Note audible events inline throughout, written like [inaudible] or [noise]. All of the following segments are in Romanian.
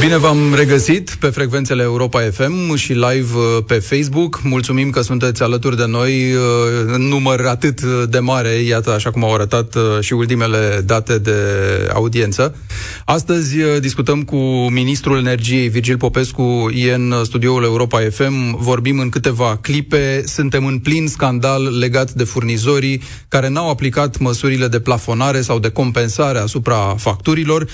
Bine v-am regăsit pe frecvențele Europa FM și live uh, pe Facebook. Mulțumim că sunteți alături de noi uh, în număr atât de mare, iată așa cum au arătat uh, și ultimele date de audiență. Astăzi discutăm cu Ministrul Energiei Virgil Popescu, e în studioul Europa FM. Vorbim în câteva clipe. Suntem în plin scandal legat de furnizorii care n-au aplicat măsurile de plafonare sau de compensare asupra facturilor.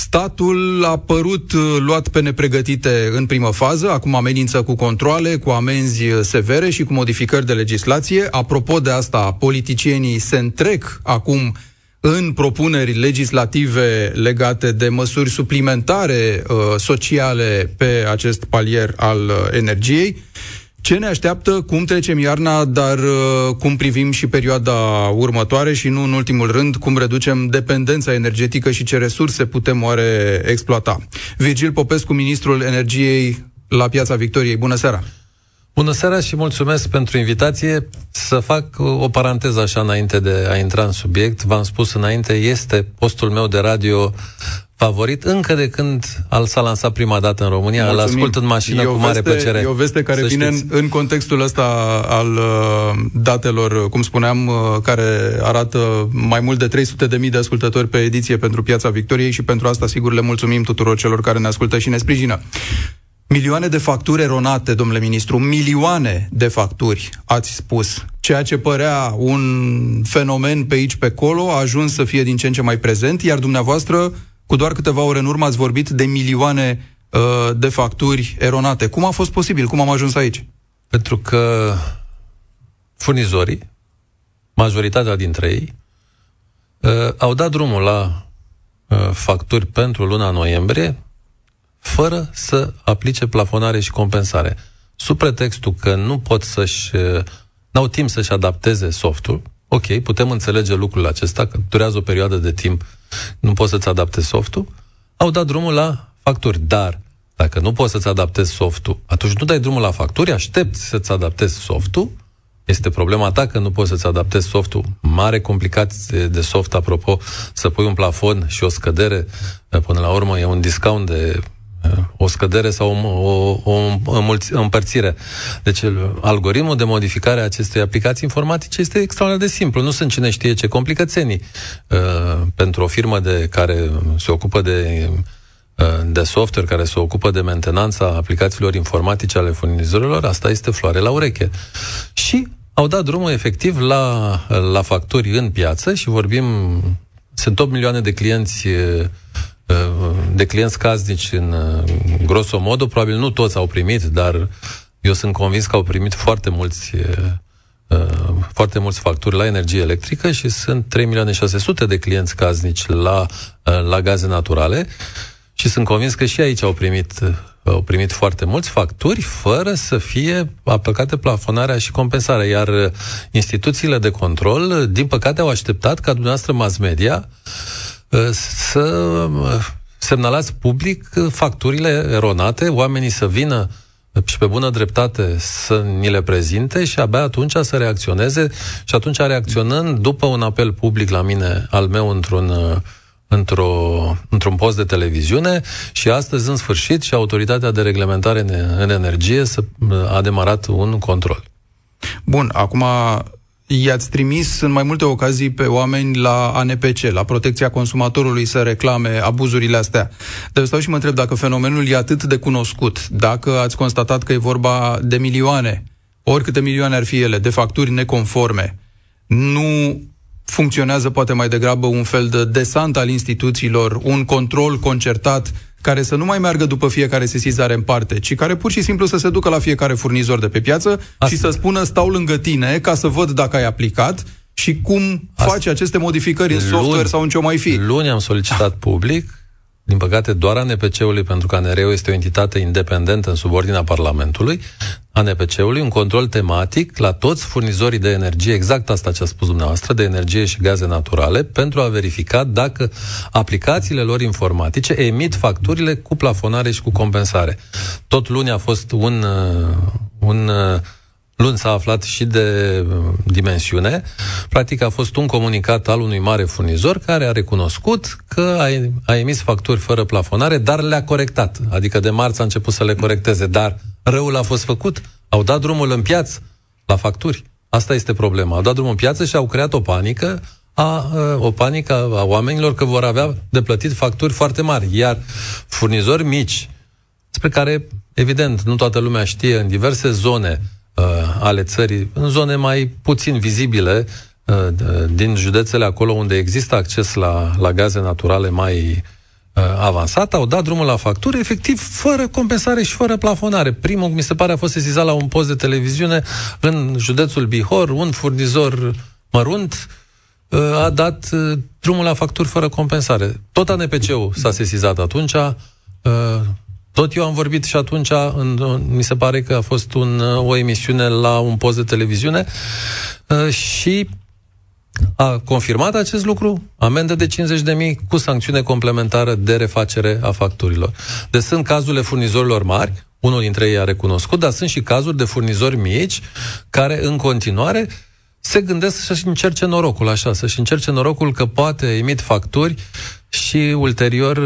Statul a părut uh, luat pe nepregătite în primă fază, acum amenință cu controle, cu amenzi uh, severe și cu modificări de legislație. Apropo de asta, politicienii se întrec acum în propuneri legislative legate de măsuri suplimentare uh, sociale pe acest palier al uh, energiei. Ce ne așteaptă, cum trecem iarna, dar uh, cum privim și perioada următoare și nu în ultimul rând, cum reducem dependența energetică și ce resurse putem oare exploata. Virgil Popescu, ministrul energiei la Piața Victoriei. Bună seara! Bună seara și mulțumesc pentru invitație. Să fac o paranteză așa înainte de a intra în subiect. V-am spus înainte, este postul meu de radio favorit încă de când al s-a lansat prima dată în România. Mulțumim. Îl ascult în mașină cu mare veste, plăcere. E o veste care vine în, în contextul ăsta al uh, datelor, cum spuneam, uh, care arată mai mult de 300 de mii de ascultători pe ediție pentru Piața Victoriei și pentru asta, sigur, le mulțumim tuturor celor care ne ascultă și ne sprijină. Milioane de facturi eronate, domnule ministru, milioane de facturi, ați spus. Ceea ce părea un fenomen pe aici, pe acolo, a ajuns să fie din ce în ce mai prezent, iar dumneavoastră cu doar câteva ore în urmă ați vorbit de milioane uh, de facturi eronate. Cum a fost posibil? Cum am ajuns aici? Pentru că furnizorii, majoritatea dintre ei, uh, au dat drumul la uh, facturi pentru luna noiembrie fără să aplice plafonare și compensare. Sub pretextul că nu pot să-și... Uh, n-au timp să-și adapteze softul, ok, putem înțelege lucrul acesta, că durează o perioadă de timp nu poți să-ți adaptezi softul, au dat drumul la facturi. Dar, dacă nu poți să-ți adaptezi softul, atunci nu dai drumul la facturi, aștepți să-ți adaptezi softul, este problema ta că nu poți să-ți adaptezi softul. Mare complicație de soft, apropo, să pui un plafon și o scădere, până la urmă e un discount de o scădere sau o, o, o împărțire. Deci algoritmul de modificare a acestei aplicații informatice este extraordinar de simplu. Nu sunt cine știe ce complicățenii. Uh, pentru o firmă de care se ocupă de uh, de software care se ocupă de mentenanța aplicațiilor informatice ale furnizorilor, asta este floare la ureche. Și au dat drumul efectiv la, la facturi în piață și vorbim, sunt 8 milioane de clienți uh, de clienți casnici în grosso modo, probabil nu toți au primit, dar eu sunt convins că au primit foarte mulți foarte mulți facturi la energie electrică și sunt 3 milioane 600 de clienți casnici la, la gaze naturale și sunt convins că și aici au primit au primit foarte mulți facturi fără să fie aplicate plafonarea și compensarea. Iar instituțiile de control, din păcate, au așteptat ca dumneavoastră mass media să semnalați public facturile eronate, oamenii să vină și pe bună dreptate să ni le prezinte și abia atunci să reacționeze și atunci reacționând după un apel public la mine, al meu, într-un într-o, într-un post de televiziune și astăzi, în sfârșit, și Autoritatea de Reglementare în, în Energie a demarat un control. Bun, acum i-ați trimis în mai multe ocazii pe oameni la ANPC, la protecția consumatorului, să reclame abuzurile astea. Dar stau și mă întreb dacă fenomenul e atât de cunoscut, dacă ați constatat că e vorba de milioane, oricâte milioane ar fi ele, de facturi neconforme, nu funcționează poate mai degrabă un fel de desant al instituțiilor, un control concertat care să nu mai meargă după fiecare sesizare în parte, ci care pur și simplu să se ducă la fiecare furnizor de pe piață Asta. și să spună stau lângă tine ca să văd dacă ai aplicat și cum Asta. faci aceste modificări în software luni, sau în ce mai fi. Luni am solicitat public din păcate, doar ANPC-ului, pentru că ANR-ul este o entitate independentă în subordinea Parlamentului, ANPC-ului un control tematic la toți furnizorii de energie, exact asta ce a spus dumneavoastră, de energie și gaze naturale, pentru a verifica dacă aplicațiile lor informatice emit facturile cu plafonare și cu compensare. Tot luni a fost un, uh, un uh, luni s-a aflat și de uh, dimensiune. Practic a fost un comunicat al unui mare furnizor care a recunoscut că a, a emis facturi fără plafonare, dar le-a corectat. Adică de marți a început să le corecteze, dar răul a fost făcut. Au dat drumul în piață la facturi. Asta este problema. Au dat drumul în piață și au creat o panică a, o panică a oamenilor că vor avea de plătit facturi foarte mari. Iar furnizori mici, spre care, evident, nu toată lumea știe, în diverse zone uh, ale țării, în zone mai puțin vizibile, uh, din județele acolo unde există acces la, la gaze naturale mai uh, avansat, au dat drumul la facturi, efectiv, fără compensare și fără plafonare. Primul, mi se pare, a fost sesizat la un post de televiziune în județul Bihor, un furnizor mărunt, a dat uh, drumul la facturi fără compensare. Tot ANPC-ul s-a sesizat atunci, uh, tot eu am vorbit și atunci, în, mi se pare că a fost un, uh, o emisiune la un post de televiziune și a confirmat acest lucru, amendă de 50.000 cu sancțiune complementară de refacere a facturilor. Deci sunt cazurile furnizorilor mari, unul dintre ei a recunoscut, dar sunt și cazuri de furnizori mici care în continuare se gândesc să-și încerce norocul, așa, să-și încerce norocul că poate emit facturi și ulterior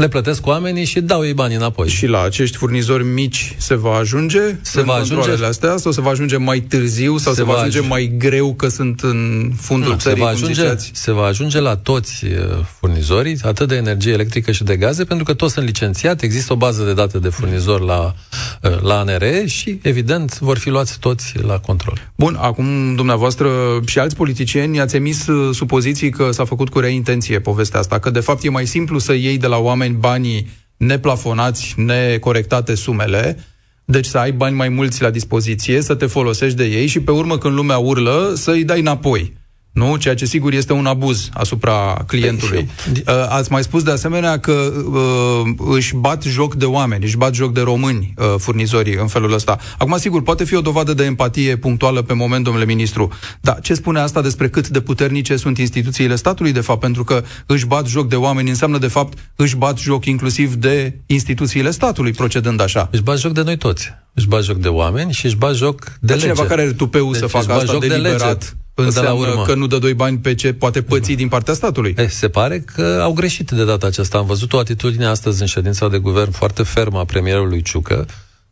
le plătesc oamenii și dau ei banii înapoi. Și la acești furnizori mici se va ajunge? Se va ajunge. astea? Sau se va ajunge mai târziu? Sau se, se va ajunge aj- mai greu că sunt în fundul nu, țării, se va, ajunge, se va ajunge la toți uh, furnizorii, atât de energie electrică și de gaze, pentru că toți sunt licențiați, există o bază de date de furnizori la, uh, la ANRE și, evident, vor fi luați toți la control. Bun, acum dumneavoastră și alți politicieni ați emis uh, supoziții că s-a făcut cu rea intenție povestea asta, că de fapt e mai simplu să iei de la oameni oameni banii neplafonați, necorectate sumele, deci să ai bani mai mulți la dispoziție, să te folosești de ei și pe urmă când lumea urlă să îi dai înapoi. Nu? Ceea ce sigur este un abuz asupra clientului. Păi, uh, ați mai spus de asemenea că uh, își bat joc de oameni, își bat joc de români uh, furnizorii în felul ăsta. Acum, sigur, poate fi o dovadă de empatie punctuală pe moment, domnule ministru, dar ce spune asta despre cât de puternice sunt instituțiile statului, de fapt? Pentru că își bat joc de oameni înseamnă, de fapt, își bat joc inclusiv de instituțiile statului, procedând așa. Își bat joc de noi toți. Își bat joc de oameni și își bat joc de, de lege. cineva care are tupeul deci să facă asta deliberat. De lege înseamnă de la urmă. că nu dă doi bani pe ce poate păți din partea statului. E, se pare că au greșit de data aceasta. Am văzut o atitudine astăzi în ședința de guvern foarte fermă a premierului Ciucă,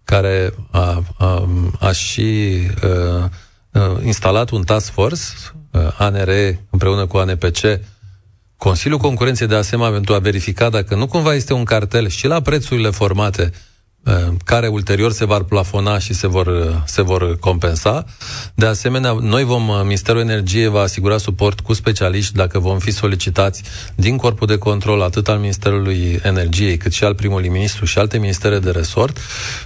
care a, a, a și a, a, instalat un task force, ANR împreună cu ANPC, Consiliul Concurenței de asemenea pentru a verifica dacă nu cumva este un cartel și la prețurile formate Eh, care ulterior se vor plafona și se vor, se vor compensa. De asemenea, noi vom, eh, Ministerul Energiei va asigura suport cu specialiști dacă vom fi solicitați din corpul de control atât al Ministerului Energiei cât și al primului ministru și alte ministere de resort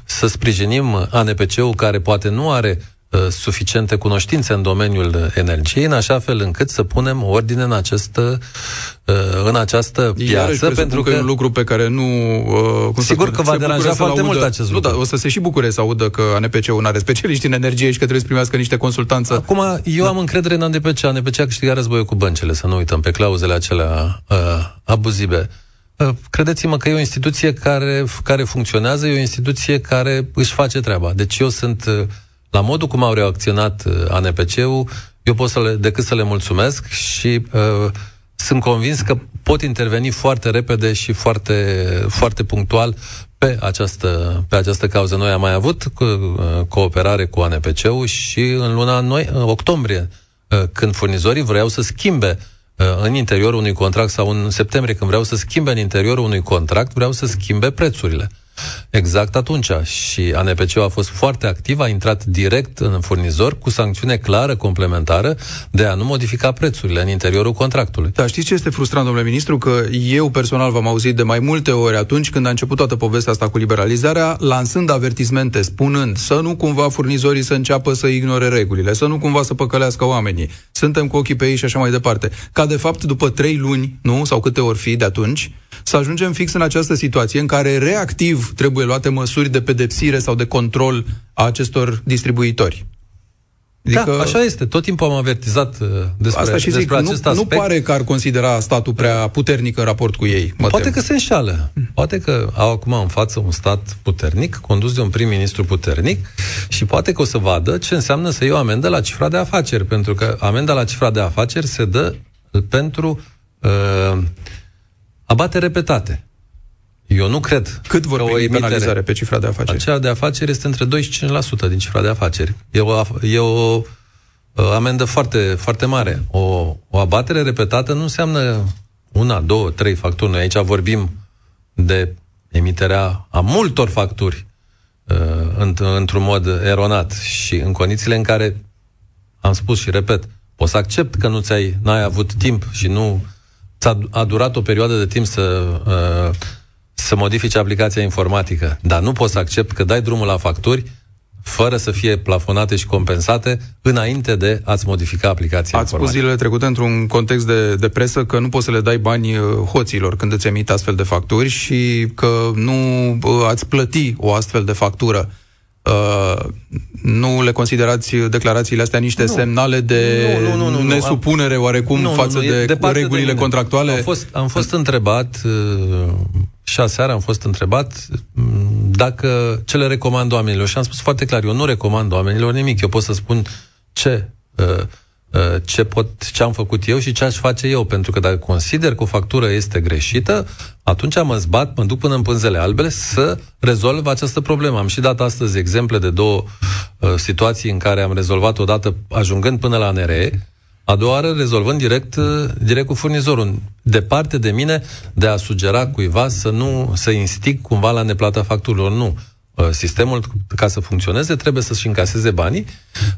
să sprijinim ANPC-ul care poate nu are Uh, suficiente cunoștințe în domeniul energiei, în așa fel încât să punem ordine în această, uh, în această piață. pentru că, că e un lucru pe care nu... Uh, cum sigur că va deranja foarte audă, mult acest lucru. Nu, dar o să se și bucure să audă că ANPC-ul nu are specialiști în energie și că trebuie să primească niște consultanță. Acum, eu am încredere în ANPC. ANPC a câștigat războiul cu băncile, să nu uităm, pe clauzele acelea uh, abuzive. Uh, credeți-mă că e o instituție care, care funcționează, e o instituție care își face treaba. Deci eu sunt... Uh, la modul cum au reacționat uh, ANPC-ul, eu pot să le, decât să le mulțumesc și uh, sunt convins că pot interveni foarte repede și foarte, foarte punctual pe această, pe această cauză. Noi am mai avut uh, cooperare cu ANPC-ul și în luna noi, în octombrie, uh, când furnizorii vreau să schimbe uh, în interiorul unui contract sau în septembrie, când vreau să schimbe în interiorul unui contract, vreau să schimbe prețurile. Exact atunci. Și ANPC a fost foarte activ, a intrat direct în furnizor cu sancțiune clară, complementară, de a nu modifica prețurile în interiorul contractului. Da, știți ce este frustrant, domnule ministru? Că eu personal v-am auzit de mai multe ori atunci când a început toată povestea asta cu liberalizarea, lansând avertismente, spunând să nu cumva furnizorii să înceapă să ignore regulile, să nu cumva să păcălească oamenii. Suntem cu ochii pe ei și așa mai departe. Ca de fapt, după trei luni, nu, sau câte ori fi de atunci, să ajungem fix în această situație în care reactiv trebuie luate măsuri de pedepsire sau de control a acestor distribuitori. Adică... Da, așa este. Tot timpul am avertizat uh, despre, Asta și zic, despre acest nu, aspect. Nu pare că ar considera statul prea puternic în raport cu ei. Mă Poate tem. că se înșală. Poate că au acum în față un stat puternic, condus de un prim-ministru puternic și poate că o să vadă ce înseamnă să iei o amendă la cifra de afaceri. Pentru că amenda la cifra de afaceri se dă pentru uh, abate repetate. Eu nu cred Cât vor o penalizare pe cifra de afaceri? Aceea de afaceri este între 2 și 5% din cifra de afaceri. E o, e o uh, amendă foarte, foarte mare. O, o abatere repetată nu înseamnă una, două, trei facturi. Noi aici vorbim de emiterea a multor facturi uh, într-un mod eronat și în condițiile în care am spus și repet, poți să accept că nu ți-ai n-ai avut timp și nu ți-a a durat o perioadă de timp să uh, să modifice aplicația informatică, dar nu poți să accept că dai drumul la facturi fără să fie plafonate și compensate înainte de a-ți modifica aplicația Ați spus zilele trecute într-un context de, de presă că nu poți să le dai bani uh, hoților când îți emit astfel de facturi și că nu uh, ați plăti o astfel de factură. Uh, nu le considerați declarațiile astea niște nu. semnale de nu, nu, nu, nu, nesupunere oarecum nu, față nu, nu, de, de regulile de contractuale? Am fost, am fost întrebat uh, și aseară am fost întrebat mm, dacă ce le recomand oamenilor și am spus foarte clar, eu nu recomand oamenilor nimic, eu pot să spun ce uh, Uh, ce, pot, ce am făcut eu și ce aș face eu. Pentru că dacă consider că o factură este greșită, atunci mă zbat, mă duc până în pânzele albele să rezolv această problemă. Am și dat astăzi exemple de două uh, situații în care am rezolvat odată ajungând până la NRE, a doua oară rezolvând direct, uh, direct cu furnizorul. Departe de mine de a sugera cuiva să nu să instig cumva la neplata facturilor. Nu. Uh, sistemul, ca să funcționeze, trebuie să-și încaseze banii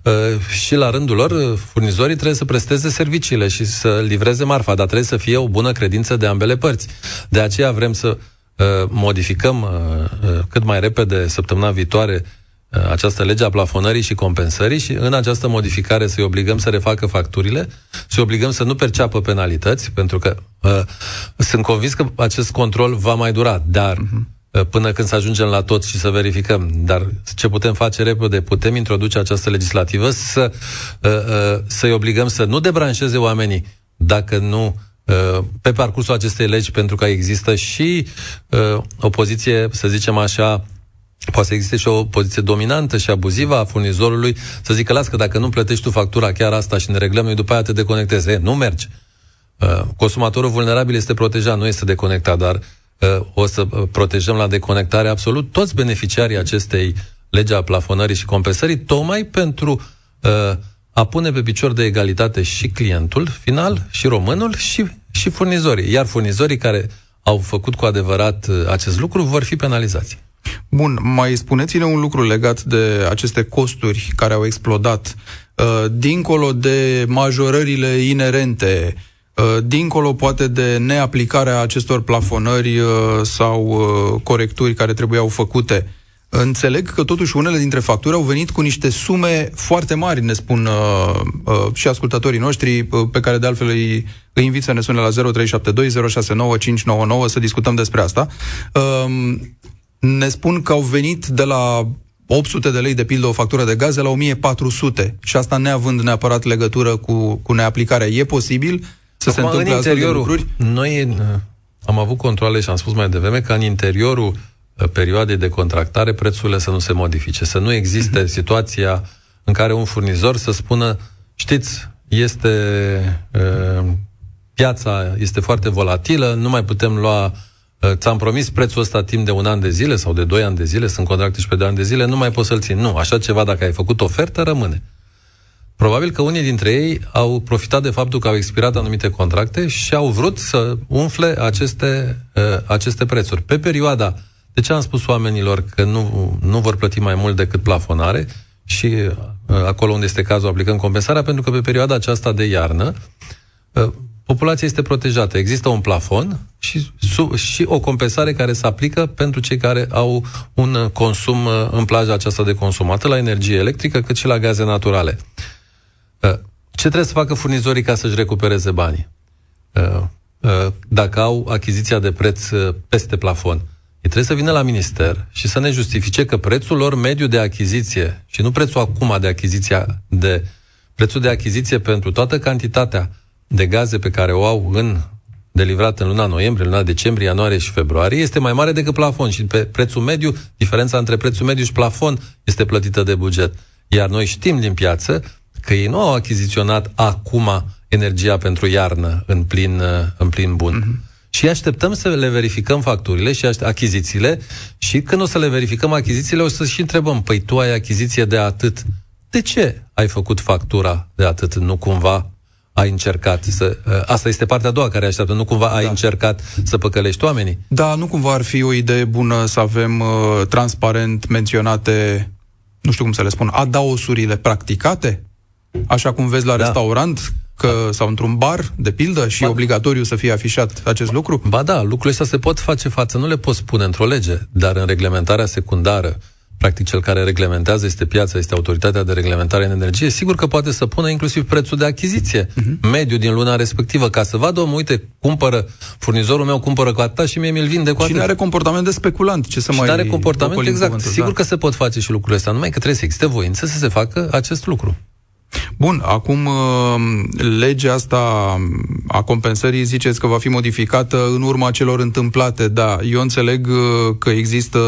uh, și la rândul lor, uh, furnizorii trebuie să presteze serviciile și să livreze marfa, dar trebuie să fie o bună credință de ambele părți. De aceea vrem să modificăm cât mai repede săptămâna viitoare această lege a plafonării și compensării și în această modificare să-i obligăm să refacă facturile, să-i obligăm să nu perceapă penalități, pentru că uh, sunt convins că acest control va mai dura, dar uh-huh Uh, până când să ajungem la tot și să verificăm. Dar ce putem face repede? Putem introduce această legislativă să, uh, uh, să-i obligăm să nu debranșeze oamenii dacă nu pe parcursul acestei legi, pentru că există și o poziție, să zicem așa, poate să existe și o poziție dominantă și abuzivă a furnizorului, să zică, las că dacă nu plătești tu factura chiar asta și ne reglăm, noi după aia te deconectezi. E, nu merge. Consumatorul vulnerabil este protejat, nu este deconectat, dar o să protejăm la deconectare absolut toți beneficiarii acestei legi a plafonării și compensării, tocmai pentru uh, a pune pe picior de egalitate și clientul final, și românul, și, și furnizorii. Iar furnizorii care au făcut cu adevărat uh, acest lucru vor fi penalizați. Bun, mai spuneți-ne un lucru legat de aceste costuri care au explodat, uh, dincolo de majorările inerente Uh, dincolo poate de neaplicarea acestor plafonări uh, sau uh, corecturi care trebuiau făcute, Înțeleg că totuși unele dintre facturi au venit cu niște sume foarte mari, ne spun uh, uh, și ascultătorii noștri, uh, pe care de altfel îi, îi invit să ne sune la 0372 să discutăm despre asta. Uh, ne spun că au venit de la 800 de lei, de pildă, o factură de gaze la 1400 și asta neavând neapărat legătură cu, cu neaplicarea. E posibil? Să Acum, se întâmple în interiorul, lucruri? Noi uh, am avut controle și am spus mai devreme că în interiorul uh, perioadei de contractare prețurile să nu se modifice, să nu existe uh-huh. [clears throat] situația în care un furnizor să spună, știți, este uh, piața este foarte volatilă, nu mai putem lua uh, ți-am promis prețul ăsta timp de un an de zile sau de doi ani de zile, sunt contracte și pe doi ani de zile, nu mai poți să-l țin. Nu, așa ceva, dacă ai făcut ofertă, rămâne. Probabil că unii dintre ei au profitat de faptul că au expirat anumite contracte și au vrut să umfle aceste, uh, aceste prețuri. Pe perioada, de ce am spus oamenilor că nu, nu vor plăti mai mult decât plafonare și uh, acolo unde este cazul aplicăm compensarea, pentru că pe perioada aceasta de iarnă uh, populația este protejată. Există un plafon și, su, și o compensare care se aplică pentru cei care au un consum uh, în plaja aceasta de consum, atât la energie electrică cât și la gaze naturale. Ce trebuie să facă furnizorii ca să-și recupereze banii? Uh, uh, dacă au achiziția de preț uh, peste plafon, ei trebuie să vină la minister și să ne justifice că prețul lor mediu de achiziție, și nu prețul acum de achiziția de de prețul de achiziție pentru toată cantitatea de gaze pe care o au în de livrat în luna noiembrie, luna decembrie, ianuarie și februarie, este mai mare decât plafon și pe prețul mediu, diferența între prețul mediu și plafon este plătită de buget. Iar noi știm din piață că ei nu au achiziționat acum energia pentru iarnă în plin, în plin bun. Mm-hmm. Și așteptăm să le verificăm facturile și achizițiile și când o să le verificăm achizițiile, o să și întrebăm, păi tu ai achiziție de atât, de ce ai făcut factura de atât? Nu cumva ai încercat să... Uh, asta este partea a doua care așteaptă. Nu cumva ai da. încercat să păcălești oamenii? Da, nu cumva ar fi o idee bună să avem uh, transparent menționate, nu știu cum să le spun, adaosurile practicate? Așa cum vezi la da. restaurant, că, da. sau într-un bar, de pildă, și ba, obligatoriu să fie afișat acest lucru? Ba da, lucrurile astea se pot face față, nu le poți spune într-o lege, dar în reglementarea secundară, practic cel care reglementează este piața, este autoritatea de reglementare în energie, sigur că poate să pună inclusiv prețul de achiziție, uh-huh. mediu din luna respectivă, ca să vadă, omul, uite, cumpără, furnizorul meu cumpără cu atâta și mie mi-l vinde cu atât. Și are comportament de speculant, ce să și mai... are comportament, exact. Cuvântul, sigur da. că se pot face și lucrurile astea, numai că trebuie să existe voință să se facă acest lucru. Bun, acum uh, legea asta a compensării ziceți că va fi modificată în urma celor întâmplate. Da, eu înțeleg uh, că există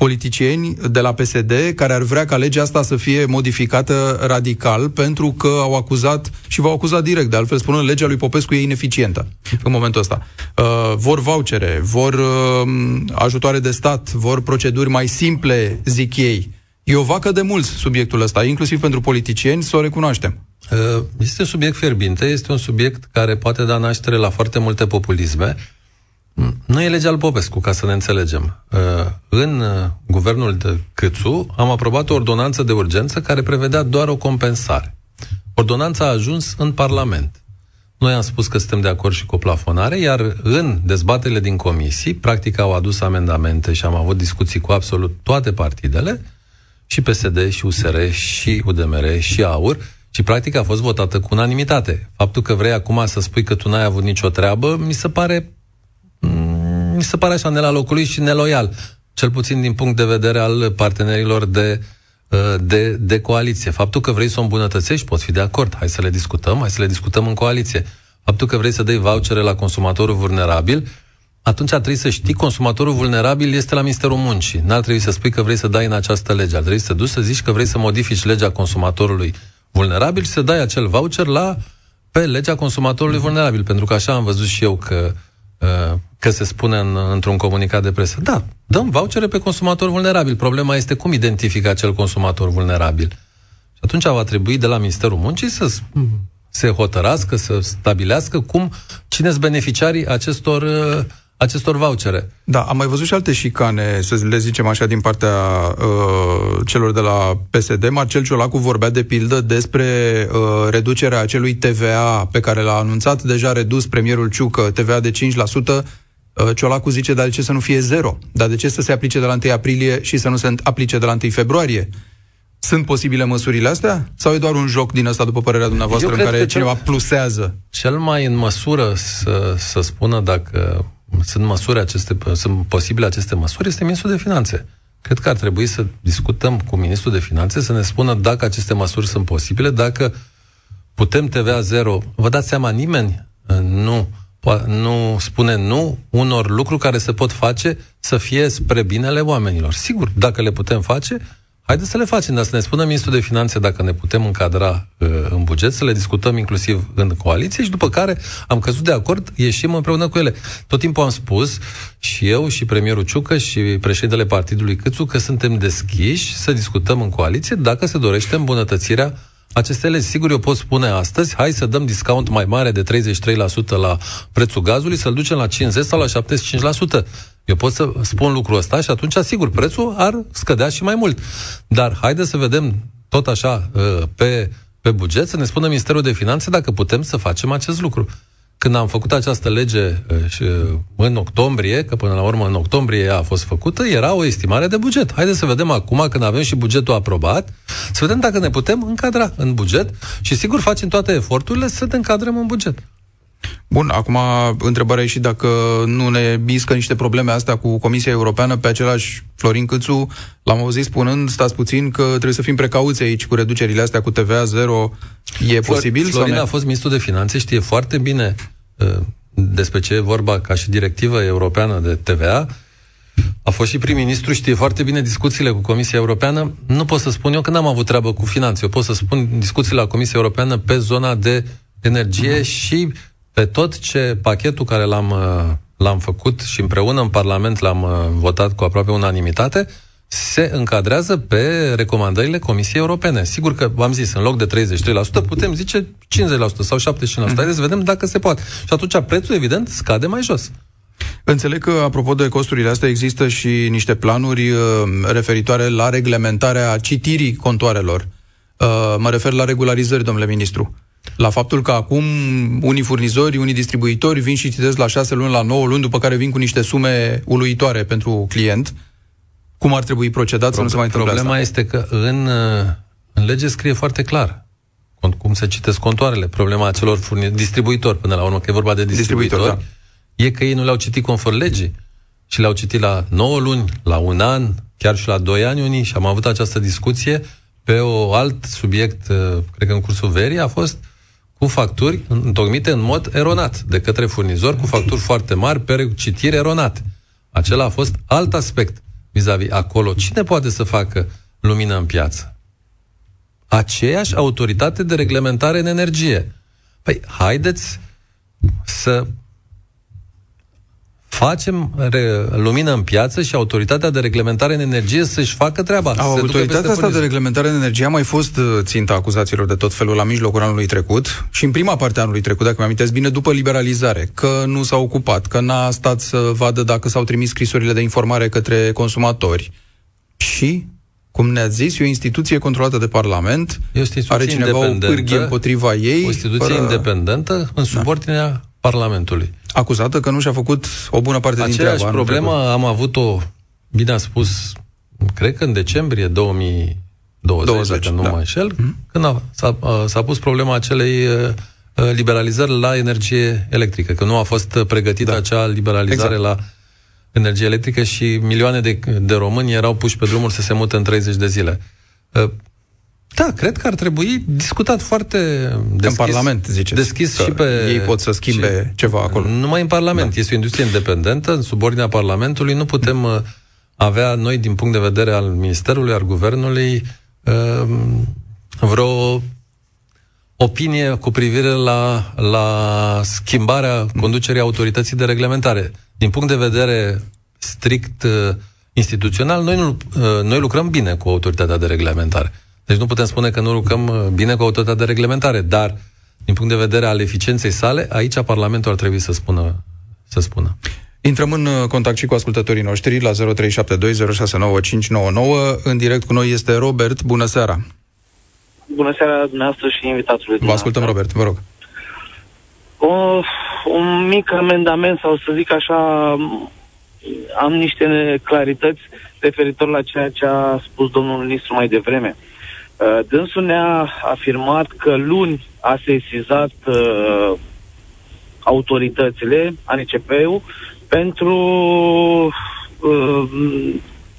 politicieni de la PSD care ar vrea ca legea asta să fie modificată radical pentru că au acuzat și v-au acuzat direct, de altfel spunând legea lui Popescu e ineficientă în momentul ăsta. Uh, vor vouchere, vor uh, ajutoare de stat, vor proceduri mai simple, zic ei. E o vacă de mulți subiectul ăsta, inclusiv pentru politicieni, să o recunoaștem. Uh, este un subiect fierbinte, este un subiect care poate da naștere la foarte multe populisme. Nu e legea al Popescu, ca să ne înțelegem. Uh, în uh, guvernul de Câțu am aprobat o ordonanță de urgență care prevedea doar o compensare. Ordonanța a ajuns în Parlament. Noi am spus că suntem de acord și cu o plafonare, iar în dezbaterile din comisii, practic au adus amendamente și am avut discuții cu absolut toate partidele, și PSD, și USR, și UDMR, și AUR, și practic a fost votată cu unanimitate. Faptul că vrei acum să spui că tu n-ai avut nicio treabă, mi se pare mm, mi se pare așa ne la locului și neloial, cel puțin din punct de vedere al partenerilor de, uh, de, de coaliție. Faptul că vrei să o îmbunătățești, poți fi de acord, hai să le discutăm, hai să le discutăm în coaliție. Faptul că vrei să dai vouchere la consumatorul vulnerabil, atunci ar trebui să știi, consumatorul vulnerabil este la Ministerul Muncii. N-ar trebui să spui că vrei să dai în această lege. Ar trebui să duci să zici că vrei să modifici legea consumatorului vulnerabil și să dai acel voucher la pe legea consumatorului vulnerabil. Pentru că așa am văzut și eu că, uh, că se spune în, într-un comunicat de presă. Da, dăm vouchere pe consumator vulnerabil. Problema este cum identifică acel consumator vulnerabil. Și atunci va trebui de la Ministerul Muncii să se hotărască, să stabilească cum, cine sunt beneficiarii acestor uh, acestor vouchere. Da, am mai văzut și alte șicane, să le zicem așa, din partea uh, celor de la PSD. Marcel Ciolacu vorbea de pildă despre uh, reducerea acelui TVA pe care l-a anunțat deja redus premierul Ciucă, TVA de 5%. Uh, Ciolacu zice, dar de ce să nu fie zero? Dar de ce să se aplice de la 1 aprilie și să nu se aplice de la 1 februarie? Sunt posibile măsurile astea? Sau e doar un joc din ăsta, după părerea dumneavoastră, în care cineva cel, plusează? Cel mai în măsură să, să spună dacă sunt măsuri aceste, sunt posibile aceste măsuri, este Ministrul de Finanțe. Cred că ar trebui să discutăm cu Ministrul de Finanțe să ne spună dacă aceste măsuri sunt posibile, dacă putem TVA zero. Vă dați seama, nimeni uh, nu, nu spune nu unor lucruri care se pot face să fie spre binele oamenilor. Sigur, dacă le putem face, Haideți să le facem, dar să ne spună Ministrul de Finanțe dacă ne putem încadra uh, în buget, să le discutăm inclusiv în coaliție și după care am căzut de acord, ieșim împreună cu ele. Tot timpul am spus și eu și premierul Ciucă și președintele partidului Câțu că suntem deschiși să discutăm în coaliție dacă se dorește îmbunătățirea aceste legi. Sigur, eu pot spune astăzi, hai să dăm discount mai mare de 33% la prețul gazului, să-l ducem la 50 sau la 75%. Eu pot să spun lucrul ăsta și atunci, sigur, prețul ar scădea și mai mult. Dar haide să vedem tot așa uh, pe, pe buget, să ne spună Ministerul de Finanțe dacă putem să facem acest lucru. Când am făcut această lege uh, uh, în octombrie, că până la urmă în octombrie ea a fost făcută, era o estimare de buget. Haideți să vedem acum, când avem și bugetul aprobat, să vedem dacă ne putem încadra în buget și sigur facem toate eforturile să ne încadrăm în buget. Bun, acum întrebarea e și dacă nu ne biscă niște probleme astea cu Comisia Europeană, pe același Florin Câțu l-am auzit spunând, stați puțin, că trebuie să fim precauți aici cu reducerile astea cu TVA zero. E Flor, posibil? Florin sau ne... a fost ministru de finanțe, știe foarte bine uh, despre ce e vorba ca și directivă europeană de TVA. A fost și prim-ministru, știe foarte bine discuțiile cu Comisia Europeană. Nu pot să spun eu că n-am avut treabă cu finanțe. Eu pot să spun discuțiile la Comisia Europeană pe zona de energie uh-huh. și pe tot ce pachetul care l-am, uh, l-am făcut și împreună în Parlament l-am uh, votat cu aproape unanimitate, se încadrează pe recomandările Comisiei Europene. Sigur că, v-am zis, în loc de 33%, putem zice 50% sau 75%. Mm-hmm. Haideți să vedem dacă se poate. Și atunci prețul, evident, scade mai jos. Înțeleg că, apropo de costurile astea, există și niște planuri uh, referitoare la reglementarea citirii contoarelor. Uh, mă refer la regularizări, domnule ministru la faptul că acum unii furnizori, unii distribuitori vin și citesc la șase luni, la 9 luni, după care vin cu niște sume uluitoare pentru client. Cum ar trebui procedat Pro- să nu se mai întâmple Problema asta? este că în, în lege scrie foarte clar cum se citesc contoarele. Problema acelor furni- distribuitori, până la urmă, că e vorba de distribuitori, Distribuitor, da. e că ei nu le-au citit conform legii și le-au citit la 9 luni, la un an, chiar și la 2 ani unii și am avut această discuție pe o alt subiect, cred că în cursul verii, a fost cu facturi întocmite în mod eronat de către furnizor, cu facturi foarte mari pe citire eronate. Acela a fost alt aspect vis-a-vis acolo. Cine poate să facă lumină în piață? Aceeași autoritate de reglementare în energie. Păi, haideți să facem re- lumină în piață și autoritatea de reglementare în energie să-și facă treaba. Au, autoritatea asta de reglementare în energie a mai fost uh, ținta acuzațiilor de tot felul la mijlocul anului trecut și în prima parte a anului trecut, dacă mi-am bine, după liberalizare, că nu s-a ocupat, că n-a stat să vadă dacă s-au trimis scrisorile de informare către consumatori. Și cum ne-ați zis, e o instituție controlată de Parlament, e o are cineva o pârghie împotriva ei. O instituție fără... independentă în subordinea da. Parlamentului acuzată că nu și-a făcut o bună parte Aceeași din treabă. problemă am avut-o, bine a spus, cred că în decembrie 2020, 20, dacă nu da. mă înșel, mm-hmm. când a, s-a, s-a pus problema acelei liberalizări la energie electrică, că nu a fost pregătită da. acea liberalizare exact. la energie electrică și milioane de, de români erau puși pe drumuri să se mute în 30 de zile. Da, cred că ar trebui discutat foarte deschis. În Parlament, zice. Deschis și pe... Ei pot să schimbe și, ceva acolo. Numai în Parlament. Da. Este o industrie independentă, în subordinea Parlamentului. Nu putem uh, avea noi, din punct de vedere al Ministerului, al Guvernului, uh, vreo opinie cu privire la, la schimbarea conducerii autorității de reglementare. Din punct de vedere strict uh, instituțional, noi, nu, noi lucrăm bine cu autoritatea de reglementare. Deci nu putem spune că nu lucrăm uh, bine cu autoritatea de reglementare, dar din punct de vedere al eficienței sale, aici Parlamentul ar trebui să spună. Să spună. Intrăm în uh, contact și cu ascultătorii noștri la 0372069599. În direct cu noi este Robert. Bună seara! Bună seara dumneavoastră și invitatului Vă ascultăm, Robert, vă rog. O, un mic amendament, sau să zic așa, am niște neclarități referitor la ceea ce a spus domnul ministru mai devreme. Uh, Uh, dânsul ne-a afirmat că luni a sesizat uh, autoritățile, ANCP-ul, pentru uh,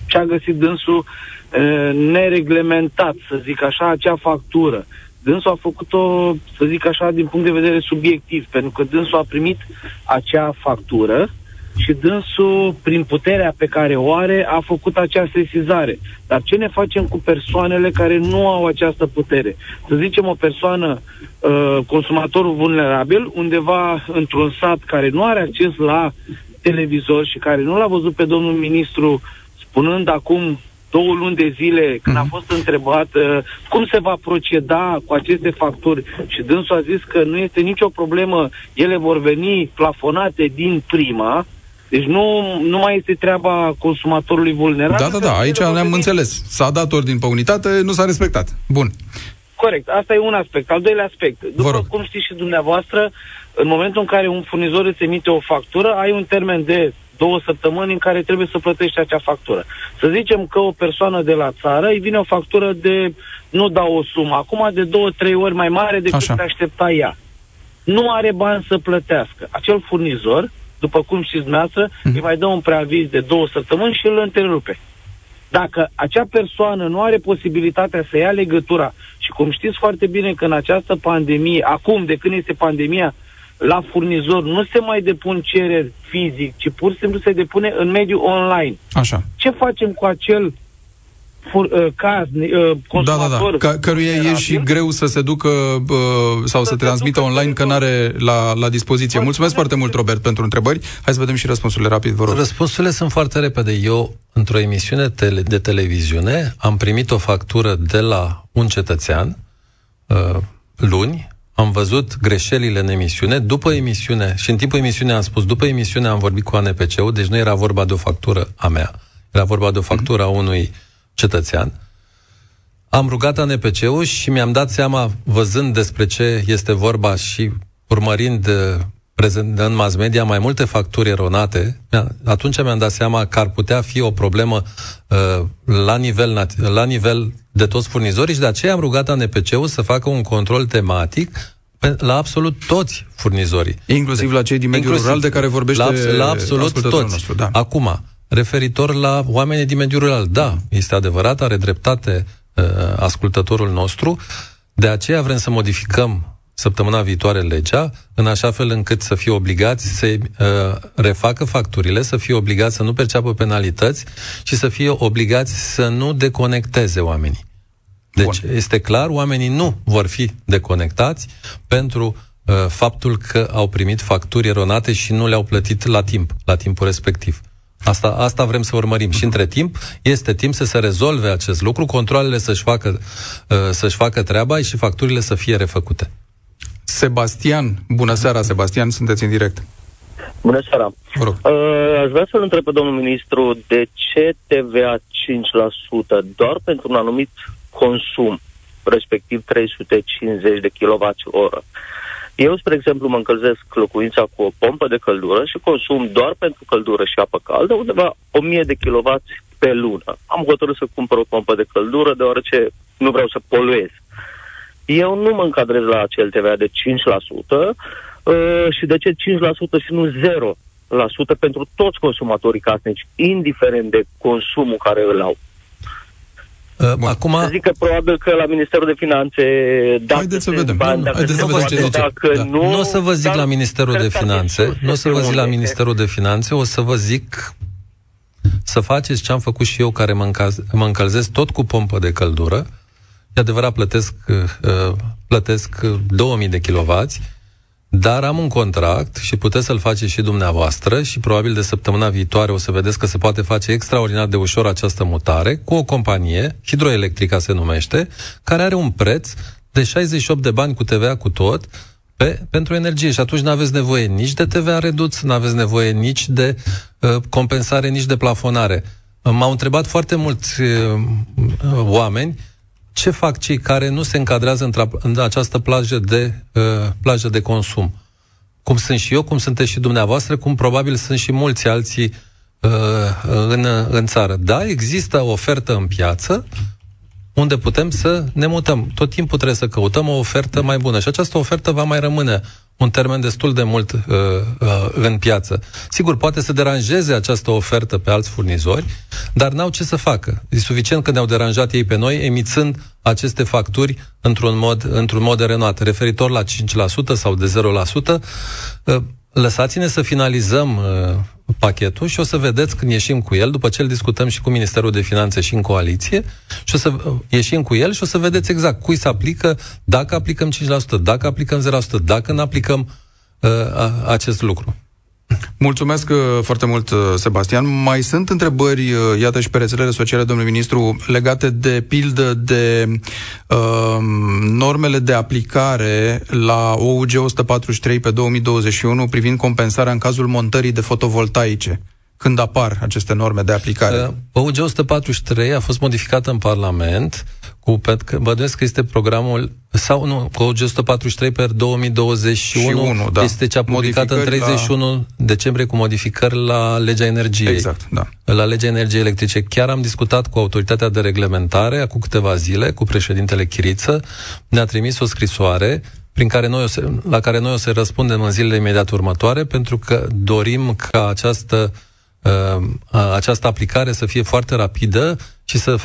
ce a găsit dânsul uh, nereglementat, să zic așa, acea factură. Dânsul a făcut-o, să zic așa, din punct de vedere subiectiv, pentru că dânsul a primit acea factură și dânsul, prin puterea pe care o are, a făcut acea sesizare. Dar ce ne facem cu persoanele care nu au această putere? Să zicem o persoană, uh, consumatorul vulnerabil, undeva într-un sat care nu are acces la televizor și care nu l-a văzut pe domnul ministru spunând acum două luni de zile, când a mhm. fost întrebat uh, cum se va proceda cu aceste facturi și dânsul a zis că nu este nicio problemă, ele vor veni plafonate din prima, deci nu, nu mai este treaba consumatorului vulnerabil. Da, da, da, aici ne-am veni... înțeles. S-a dat ordin pe unitate, nu s-a respectat. Bun. Corect, asta e un aspect. Al doilea aspect, după cum știți și dumneavoastră, în momentul în care un furnizor îți emite o factură, ai un termen de două săptămâni în care trebuie să plătești acea factură. Să zicem că o persoană de la țară îi vine o factură de, nu dau o sumă, acum de două, trei ori mai mare decât Așa. te aștepta ea. nu are bani să plătească. Acel furnizor, după cum știți dumneavoastră, mm. îi mai dă un preaviz de două săptămâni și îl întrerupe. Dacă acea persoană nu are posibilitatea să ia legătura și cum știți foarte bine că în această pandemie, acum de când este pandemia, la furnizor nu se mai depun cereri fizic, ci pur și simplu se depune în mediul online. Așa. Ce facem cu acel fur, uh, caz, uh, consumator... Da, da, da. căruia e și greu să se ducă uh, sau să, să transmită online, că n-are la, la dispoziție. Mulțumesc foarte mult, Robert, pentru întrebări. Hai să vedem și răspunsurile rapid, vă rog. Răspunsurile sunt foarte repede. Eu, într-o emisiune tele, de televiziune, am primit o factură de la un cetățean uh, luni, am văzut greșelile în emisiune, după emisiune, și în timpul emisiunii am spus, după emisiune am vorbit cu ANPC-ul, deci nu era vorba de o factură a mea, era vorba de o factură a unui cetățean. Am rugat ANPC-ul și mi-am dat seama, văzând despre ce este vorba și urmărind uh, prezent în mass media mai multe facturi eronate, atunci mi-am dat seama că ar putea fi o problemă uh, la, nivel, la nivel de toți furnizorii și de aceea am rugat ANPC-ul să facă un control tematic la absolut toți furnizorii. Inclusiv la cei din mediul rural de care vorbește La, la absolut toți. Nostru, da. Acum, referitor la oamenii din mediul rural, da, este adevărat, are dreptate uh, ascultătorul nostru, de aceea vrem să modificăm săptămâna viitoare legea, în așa fel încât să fie obligați să uh, refacă facturile, să fie obligați să nu perceapă penalități și să fie obligați să nu deconecteze oamenii. Deci Bun. este clar, oamenii nu vor fi deconectați pentru uh, faptul că au primit facturi eronate și nu le-au plătit la timp, la timpul respectiv. Asta, asta vrem să urmărim. Și între timp, este timp să se rezolve acest lucru, controlele să-și facă, uh, să-și facă treaba și facturile să fie refăcute. Sebastian, bună seara, Sebastian, sunteți în direct. Bună seara. Mă rog. Uh, aș vrea să-l întreb pe domnul ministru de ce TVA 5% doar pentru un anumit consum, respectiv 350 de kWh. Eu, spre exemplu, mă încălzesc locuința cu o pompă de căldură și consum doar pentru căldură și apă caldă undeva 1000 de kW pe lună. Am hotărât să cumpăr o pompă de căldură deoarece nu vreau să poluez. Eu nu mă încadrez la acel TVA de 5% uh, și de ce 5% și nu 0% pentru toți consumatorii casnici, indiferent de consumul care îl au. Uh, Bun. Acum... Să zic că probabil că la Ministerul de Finanțe dacă Haideți să vedem. Bani, dacă Haideți să vă zice, dacă da. nu... Nu o să vă zic la Ministerul de Finanțe, nu o să vă zic la Ministerul de Finanțe, o să vă zic să faceți ce am făcut și eu, care mă, încaz, mă încălzesc tot cu pompă de căldură. E adevărat, plătesc, uh, plătesc 2000 de kilovați, dar am un contract și puteți să-l faceți și dumneavoastră și probabil de săptămâna viitoare o să vedeți că se poate face extraordinar de ușor această mutare cu o companie, hidroelectrica se numește, care are un preț de 68 de bani cu TVA cu tot, pe, pentru energie și atunci nu aveți nevoie nici de TVA redus, nu aveți nevoie nici de uh, compensare, nici de plafonare. M-au întrebat foarte mulți uh, oameni ce fac cei care nu se încadrează în această plajă de, uh, plajă de consum? Cum sunt și eu, cum sunteți și dumneavoastră, cum probabil sunt și mulți alții uh, în, în țară. Da, există o ofertă în piață unde putem să ne mutăm. Tot timpul trebuie să căutăm o ofertă mai bună și această ofertă va mai rămâne un termen destul de mult uh, uh, în piață. Sigur, poate să deranjeze această ofertă pe alți furnizori, dar n-au ce să facă. E suficient că ne-au deranjat ei pe noi, emițând aceste facturi într-un mod, într-un mod renovat. Referitor la 5% sau de 0%, uh, lăsați-ne să finalizăm uh, pachetul și o să vedeți când ieșim cu el, după ce îl discutăm și cu Ministerul de Finanțe și în coaliție, și o să uh, ieșim cu el și o să vedeți exact cui se aplică, dacă aplicăm 5%, dacă aplicăm 0%, dacă nu aplicăm uh, acest lucru. Mulțumesc uh, foarte mult, uh, Sebastian. Mai sunt întrebări, uh, iată și pe rețelele sociale, domnule ministru, legate de pildă de uh, normele de aplicare la OUG 143 pe 2021 privind compensarea în cazul montării de fotovoltaice când apar aceste norme de aplicare? Uh, OUG 143 a fost modificată în Parlament cu, bănuiesc că este programul, sau nu, cu 143 per 2021, 1, da. este cea publicată în 31 la... decembrie cu modificări la legea energiei. Exact, da. La legea energiei electrice. Chiar am discutat cu autoritatea de reglementare acum câteva zile, cu președintele Chiriță, ne-a trimis o scrisoare prin care noi o să, la care noi o să răspundem în zilele imediat următoare, pentru că dorim ca această, uh, această aplicare să fie foarte rapidă și să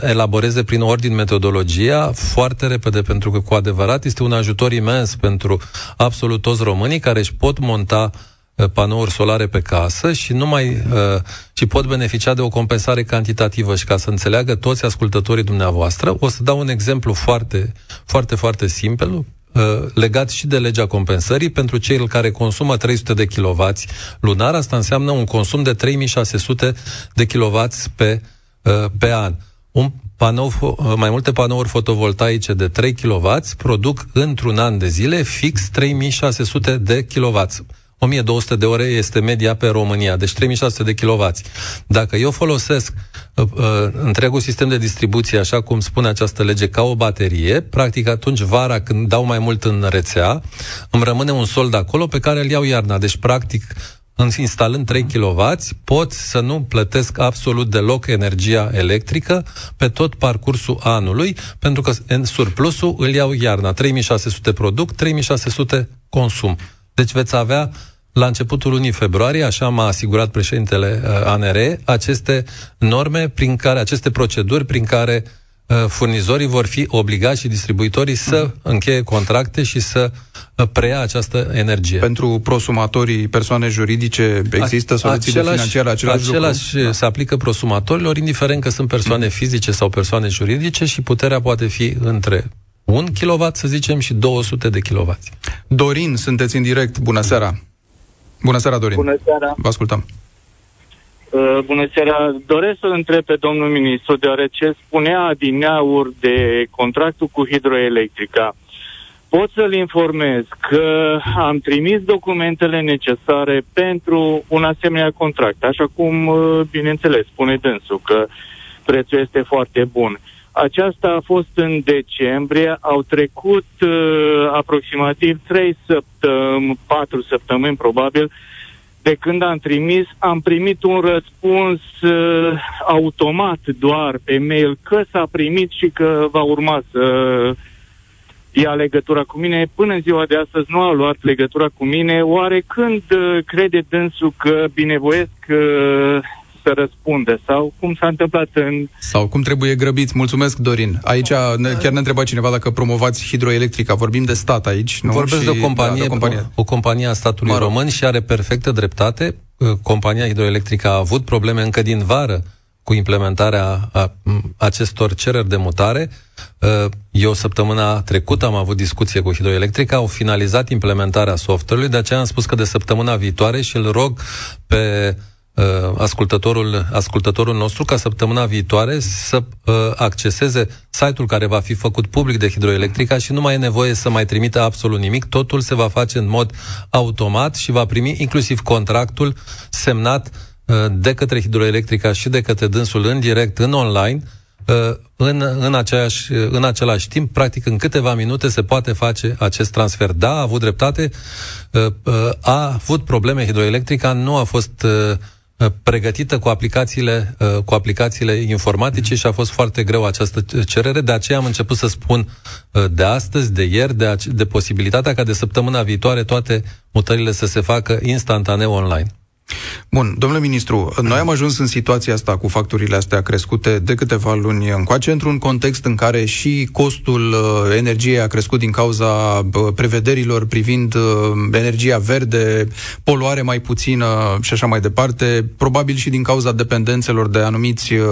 elaboreze prin ordin metodologia foarte repede, pentru că cu adevărat este un ajutor imens pentru absolut toți românii care își pot monta uh, panouri solare pe casă și nu mai uh, și pot beneficia de o compensare cantitativă. Și ca să înțeleagă toți ascultătorii dumneavoastră, o să dau un exemplu foarte, foarte, foarte simplu, uh, legat și de legea compensării pentru cei care consumă 300 de kW lunar, asta înseamnă un consum de 3600 de kW pe Uh, pe an. Un panou, uh, mai multe panouri fotovoltaice de 3 kW produc într-un an de zile fix 3600 de kW. 1200 de ore este media pe România, deci 3600 de kW. Dacă eu folosesc uh, uh, întregul sistem de distribuție, așa cum spune această lege, ca o baterie, practic atunci vara, când dau mai mult în rețea, îmi rămâne un sold acolo pe care îl iau iarna. Deci, practic, instalând 3 kW, pot să nu plătesc absolut deloc energia electrică pe tot parcursul anului, pentru că în surplusul îl iau iarna. 3600 produc, 3600 consum. Deci veți avea la începutul lunii februarie, așa m-a asigurat președintele uh, ANR, aceste norme prin care, aceste proceduri prin care uh, furnizorii vor fi obligați și distribuitorii să încheie contracte și să preia această energie. Pentru prosumatorii persoane juridice există soluții același, financiare același, același lucru? se aplică prosumatorilor, indiferent că sunt persoane fizice sau persoane juridice și puterea poate fi între 1 kW, să zicem, și 200 de kW. Dorin, sunteți în direct. Bună seara! Bună seara, Dorin! Bună seara! Vă ascultăm! Uh, bună seara! Doresc să întreb pe domnul ministru, deoarece spunea adineaur de contractul cu hidroelectrica pot să-l informez că am trimis documentele necesare pentru un asemenea contract, așa cum, uh, bineînțeles, spune dânsul că prețul este foarte bun. Aceasta a fost în decembrie, au trecut uh, aproximativ 3 săptămâni, 4 săptămâni probabil, de când am trimis, am primit un răspuns uh, automat doar pe mail că s-a primit și că va urma să uh, ia legătura cu mine. Până în ziua de astăzi nu a luat legătura cu mine. Oare când uh, crede dânsul că binevoiesc uh, să răspunde? Sau cum s-a întâmplat în... Sau cum trebuie grăbiți? Mulțumesc, Dorin. Aici ne, chiar ne întreba cineva dacă promovați hidroelectrica. Vorbim de stat aici, nu? Vorbesc și, de o companie, da, de o companie. O companie a statului mă rog. român și are perfectă dreptate. Uh, compania hidroelectrică a avut probleme încă din vară cu implementarea a, acestor cereri de mutare. Uh, eu săptămâna trecută am avut discuție cu Hidroelectrica, au finalizat implementarea software-ului, de aceea am spus că de săptămâna viitoare și îl rog pe uh, ascultătorul, ascultătorul nostru ca săptămâna viitoare să uh, acceseze site-ul care va fi făcut public de Hidroelectrica și nu mai e nevoie să mai trimită absolut nimic, totul se va face în mod automat și va primi inclusiv contractul semnat Uh, de către hidroelectrica și de către dânsul în direct, în online, uh, în, în, aceeași, în același timp, practic în câteva minute se poate face acest transfer. Da, a avut dreptate, uh, a avut probleme hidroelectrica, nu a fost pregătită cu aplicațiile, cu aplicațiile informatice și a fost foarte greu această cerere, de aceea am început să spun de astăzi, de ieri, de, de posibilitatea ca de săptămâna viitoare toate mutările să se facă instantaneu online. Bun, domnule ministru, noi am ajuns în situația asta cu facturile astea crescute de câteva luni încoace, într-un context în care și costul uh, energiei a crescut din cauza uh, prevederilor privind uh, energia verde, poluare mai puțină și așa mai departe, probabil și din cauza dependențelor de anumiți uh,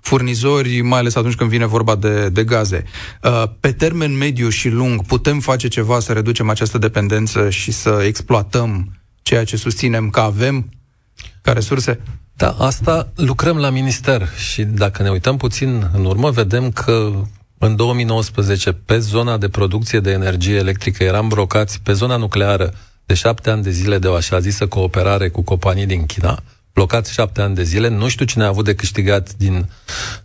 furnizori, mai ales atunci când vine vorba de, de gaze. Uh, pe termen mediu și lung, putem face ceva să reducem această dependență și să exploatăm ceea ce susținem că avem ca resurse? Da, asta lucrăm la minister și dacă ne uităm puțin în urmă, vedem că în 2019, pe zona de producție de energie electrică, eram blocați pe zona nucleară de șapte ani de zile de o așa zisă cooperare cu companii din China, blocați șapte ani de zile. Nu știu cine a avut de câștigat din,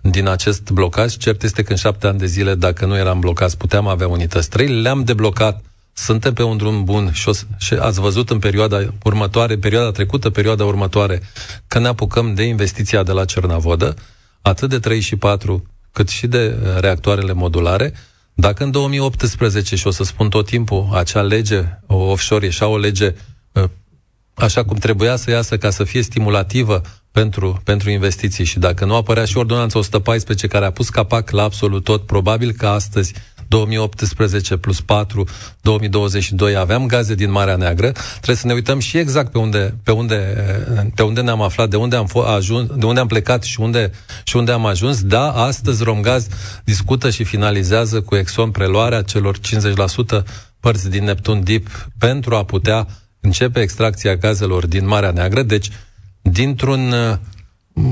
din acest blocaj. Cert este că în șapte ani de zile, dacă nu eram blocați, puteam avea unități 3. Le-am deblocat suntem pe un drum bun și, o, și ați văzut în perioada următoare, perioada trecută, perioada următoare, că ne apucăm de investiția de la Cernavodă, atât de 3 și 4, cât și de uh, reactoarele modulare, Dacă în 2018, și o să spun tot timpul, acea lege offshore ieșea o lege uh, așa cum trebuia să iasă ca să fie stimulativă pentru, pentru investiții și dacă nu apărea și ordonanța 114 care a pus capac la absolut tot, probabil că astăzi 2018 plus 4, 2022 aveam gaze din Marea Neagră, trebuie să ne uităm și exact pe unde, pe unde, pe unde ne-am aflat, de unde am, ajuns, de unde am plecat și unde, și unde am ajuns. Da, astăzi Romgaz discută și finalizează cu Exxon preluarea celor 50% părți din Neptun Deep pentru a putea începe extracția gazelor din Marea Neagră. Deci, dintr-un uh,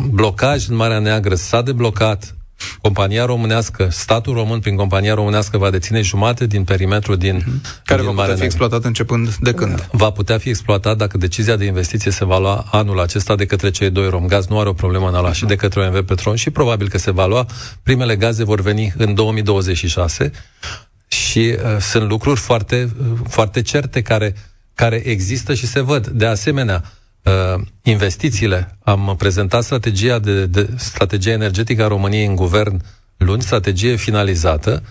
blocaj în Marea Neagră s-a deblocat compania românească, statul român prin compania românească va deține jumate din perimetrul din mm-hmm. Care din va putea fi exploatat începând de când? Va putea fi exploatat dacă decizia de investiție se va lua anul acesta de către cei doi Romgaz, nu are o problemă în ala și de către OMV Petron și probabil că se va lua. Primele gaze vor veni în 2026 și uh, sunt lucruri foarte, uh, foarte certe care, care există și se văd. De asemenea, uh, investițiile. Am prezentat strategia, de, de, strategia energetică a României în guvern luni, strategie finalizată,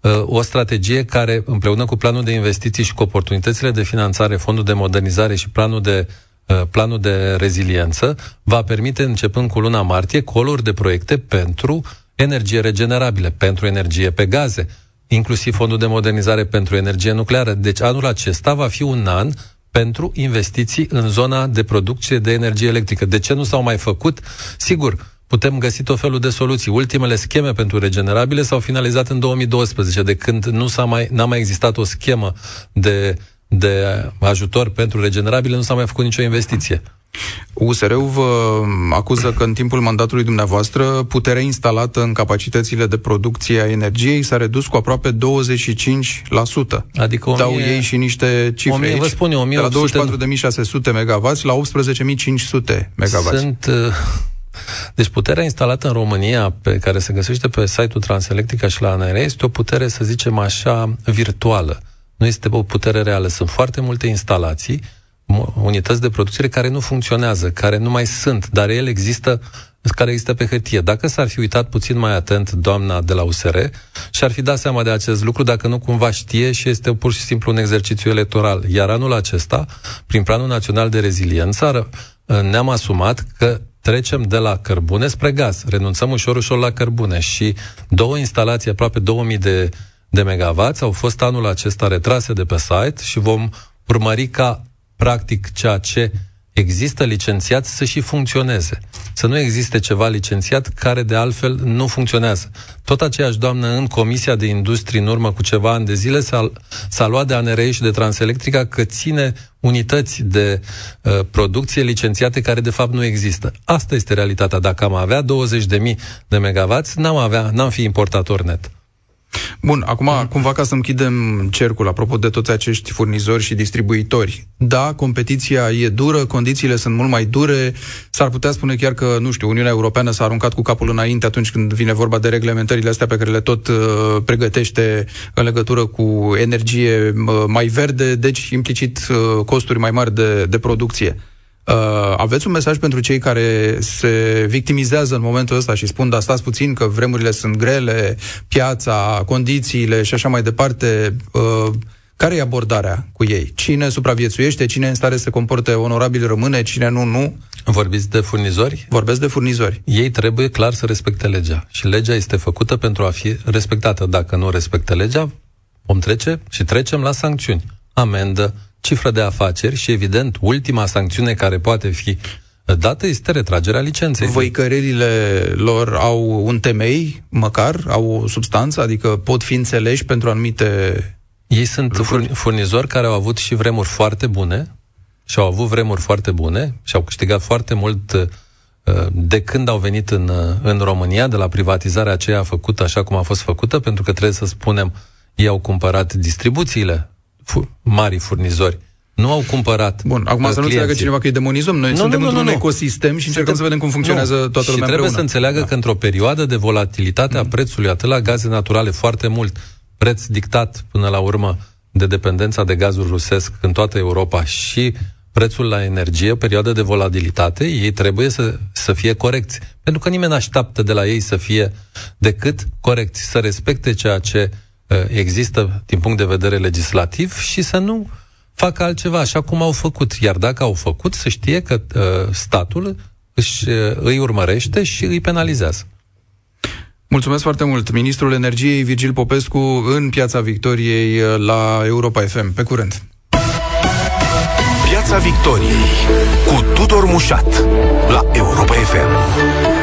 uh, o strategie care, împreună cu planul de investiții și cu oportunitățile de finanțare, fondul de modernizare și planul de uh, planul de reziliență, va permite, începând cu luna martie, coluri de proiecte pentru energie regenerabile, pentru energie pe gaze, inclusiv fondul de modernizare pentru energie nucleară. Deci anul acesta va fi un an pentru investiții în zona de producție de energie electrică. De ce nu s-au mai făcut? Sigur, putem găsi tot felul de soluții. Ultimele scheme pentru regenerabile s-au finalizat în 2012, de când nu s-a mai, n-a mai existat o schemă de, de ajutor pentru regenerabile, nu s-a mai făcut nicio investiție. USR-ul vă acuză că în timpul mandatului dumneavoastră puterea instalată în capacitățile de producție a energiei s-a redus cu aproape 25%. Adică 1000, Dau ei și niște cifre 1000, aici. Vă spun eu, de la 24.600 MW la 18.500 MW. Sunt... Uh, deci puterea instalată în România, pe care se găsește pe site-ul Transelectrica și la ANR, este o putere, să zicem așa, virtuală. Nu este o putere reală. Sunt foarte multe instalații unități de producție care nu funcționează, care nu mai sunt, dar ele există, care există pe hârtie. Dacă s-ar fi uitat puțin mai atent doamna de la USR și ar fi dat seama de acest lucru, dacă nu cumva știe și este pur și simplu un exercițiu electoral. Iar anul acesta, prin Planul Național de Reziliență, ne-am asumat că trecem de la cărbune spre gaz. Renunțăm ușor, ușor la cărbune și două instalații, aproape 2000 de, de megawatts, au fost anul acesta retrase de pe site și vom urmări ca practic ceea ce există licențiat să și funcționeze. Să nu existe ceva licențiat care de altfel nu funcționează. Tot aceeași doamnă în Comisia de Industrie în urmă cu ceva ani de zile s-a, s-a luat de ANRE și de Transelectrica că ține unități de uh, producție licențiate care de fapt nu există. Asta este realitatea. Dacă am avea 20.000 de megawatts, n-am avea, n-am fi importator net. Bun, acum, mm. cumva ca să închidem cercul, apropo de toți acești furnizori și distribuitori, da, competiția e dură, condițiile sunt mult mai dure, s-ar putea spune chiar că, nu știu, Uniunea Europeană s-a aruncat cu capul înainte atunci când vine vorba de reglementările astea pe care le tot uh, pregătește în legătură cu energie uh, mai verde, deci implicit uh, costuri mai mari de, de producție. Uh, aveți un mesaj pentru cei care se victimizează în momentul ăsta și spun, dar stați puțin că vremurile sunt grele, piața, condițiile și așa mai departe. Uh, care e abordarea cu ei? Cine supraviețuiește, cine în stare să comporte onorabil rămâne, cine nu, nu? Vorbiți de furnizori? Vorbesc de furnizori. Ei trebuie clar să respecte legea. Și legea este făcută pentru a fi respectată. Dacă nu respectă legea, vom trece și trecem la sancțiuni. Amendă, cifră de afaceri și, evident, ultima sancțiune care poate fi dată este retragerea licenței. Văicărerile lor au un temei, măcar, au o substanță, adică pot fi înțeleși pentru anumite Ei sunt lucruri? furnizori care au avut și vremuri foarte bune și au avut vremuri foarte bune și au câștigat foarte mult uh, de când au venit în, uh, în România, de la privatizarea aceea făcută așa cum a fost făcută, pentru că trebuie să spunem, ei au cumpărat distribuțiile fu- mari furnizori nu au cumpărat Bun, acum să nu înțeleagă cineva că îi demonizăm. Noi nu, suntem nu, nu, într-un nu, ecosistem și încercăm să vedem cum funcționează nu. toată lumea Și trebuie împreună. să înțeleagă da. că într-o perioadă de volatilitate a mm. prețului, atât la gaze naturale, foarte mult, preț dictat până la urmă de dependența de gazul rusesc în toată Europa și prețul la energie, perioadă de volatilitate, ei trebuie să, să fie corecți. Pentru că nimeni nu așteaptă de la ei să fie decât corecți, să respecte ceea ce există din punct de vedere legislativ și să nu facă altceva, așa cum au făcut. Iar dacă au făcut, să știe că statul își, îi urmărește și îi penalizează. Mulțumesc foarte mult. Ministrul Energiei Virgil Popescu în Piața Victoriei la Europa FM. Pe curând. Piața Victoriei cu Tudor Mușat la Europa FM.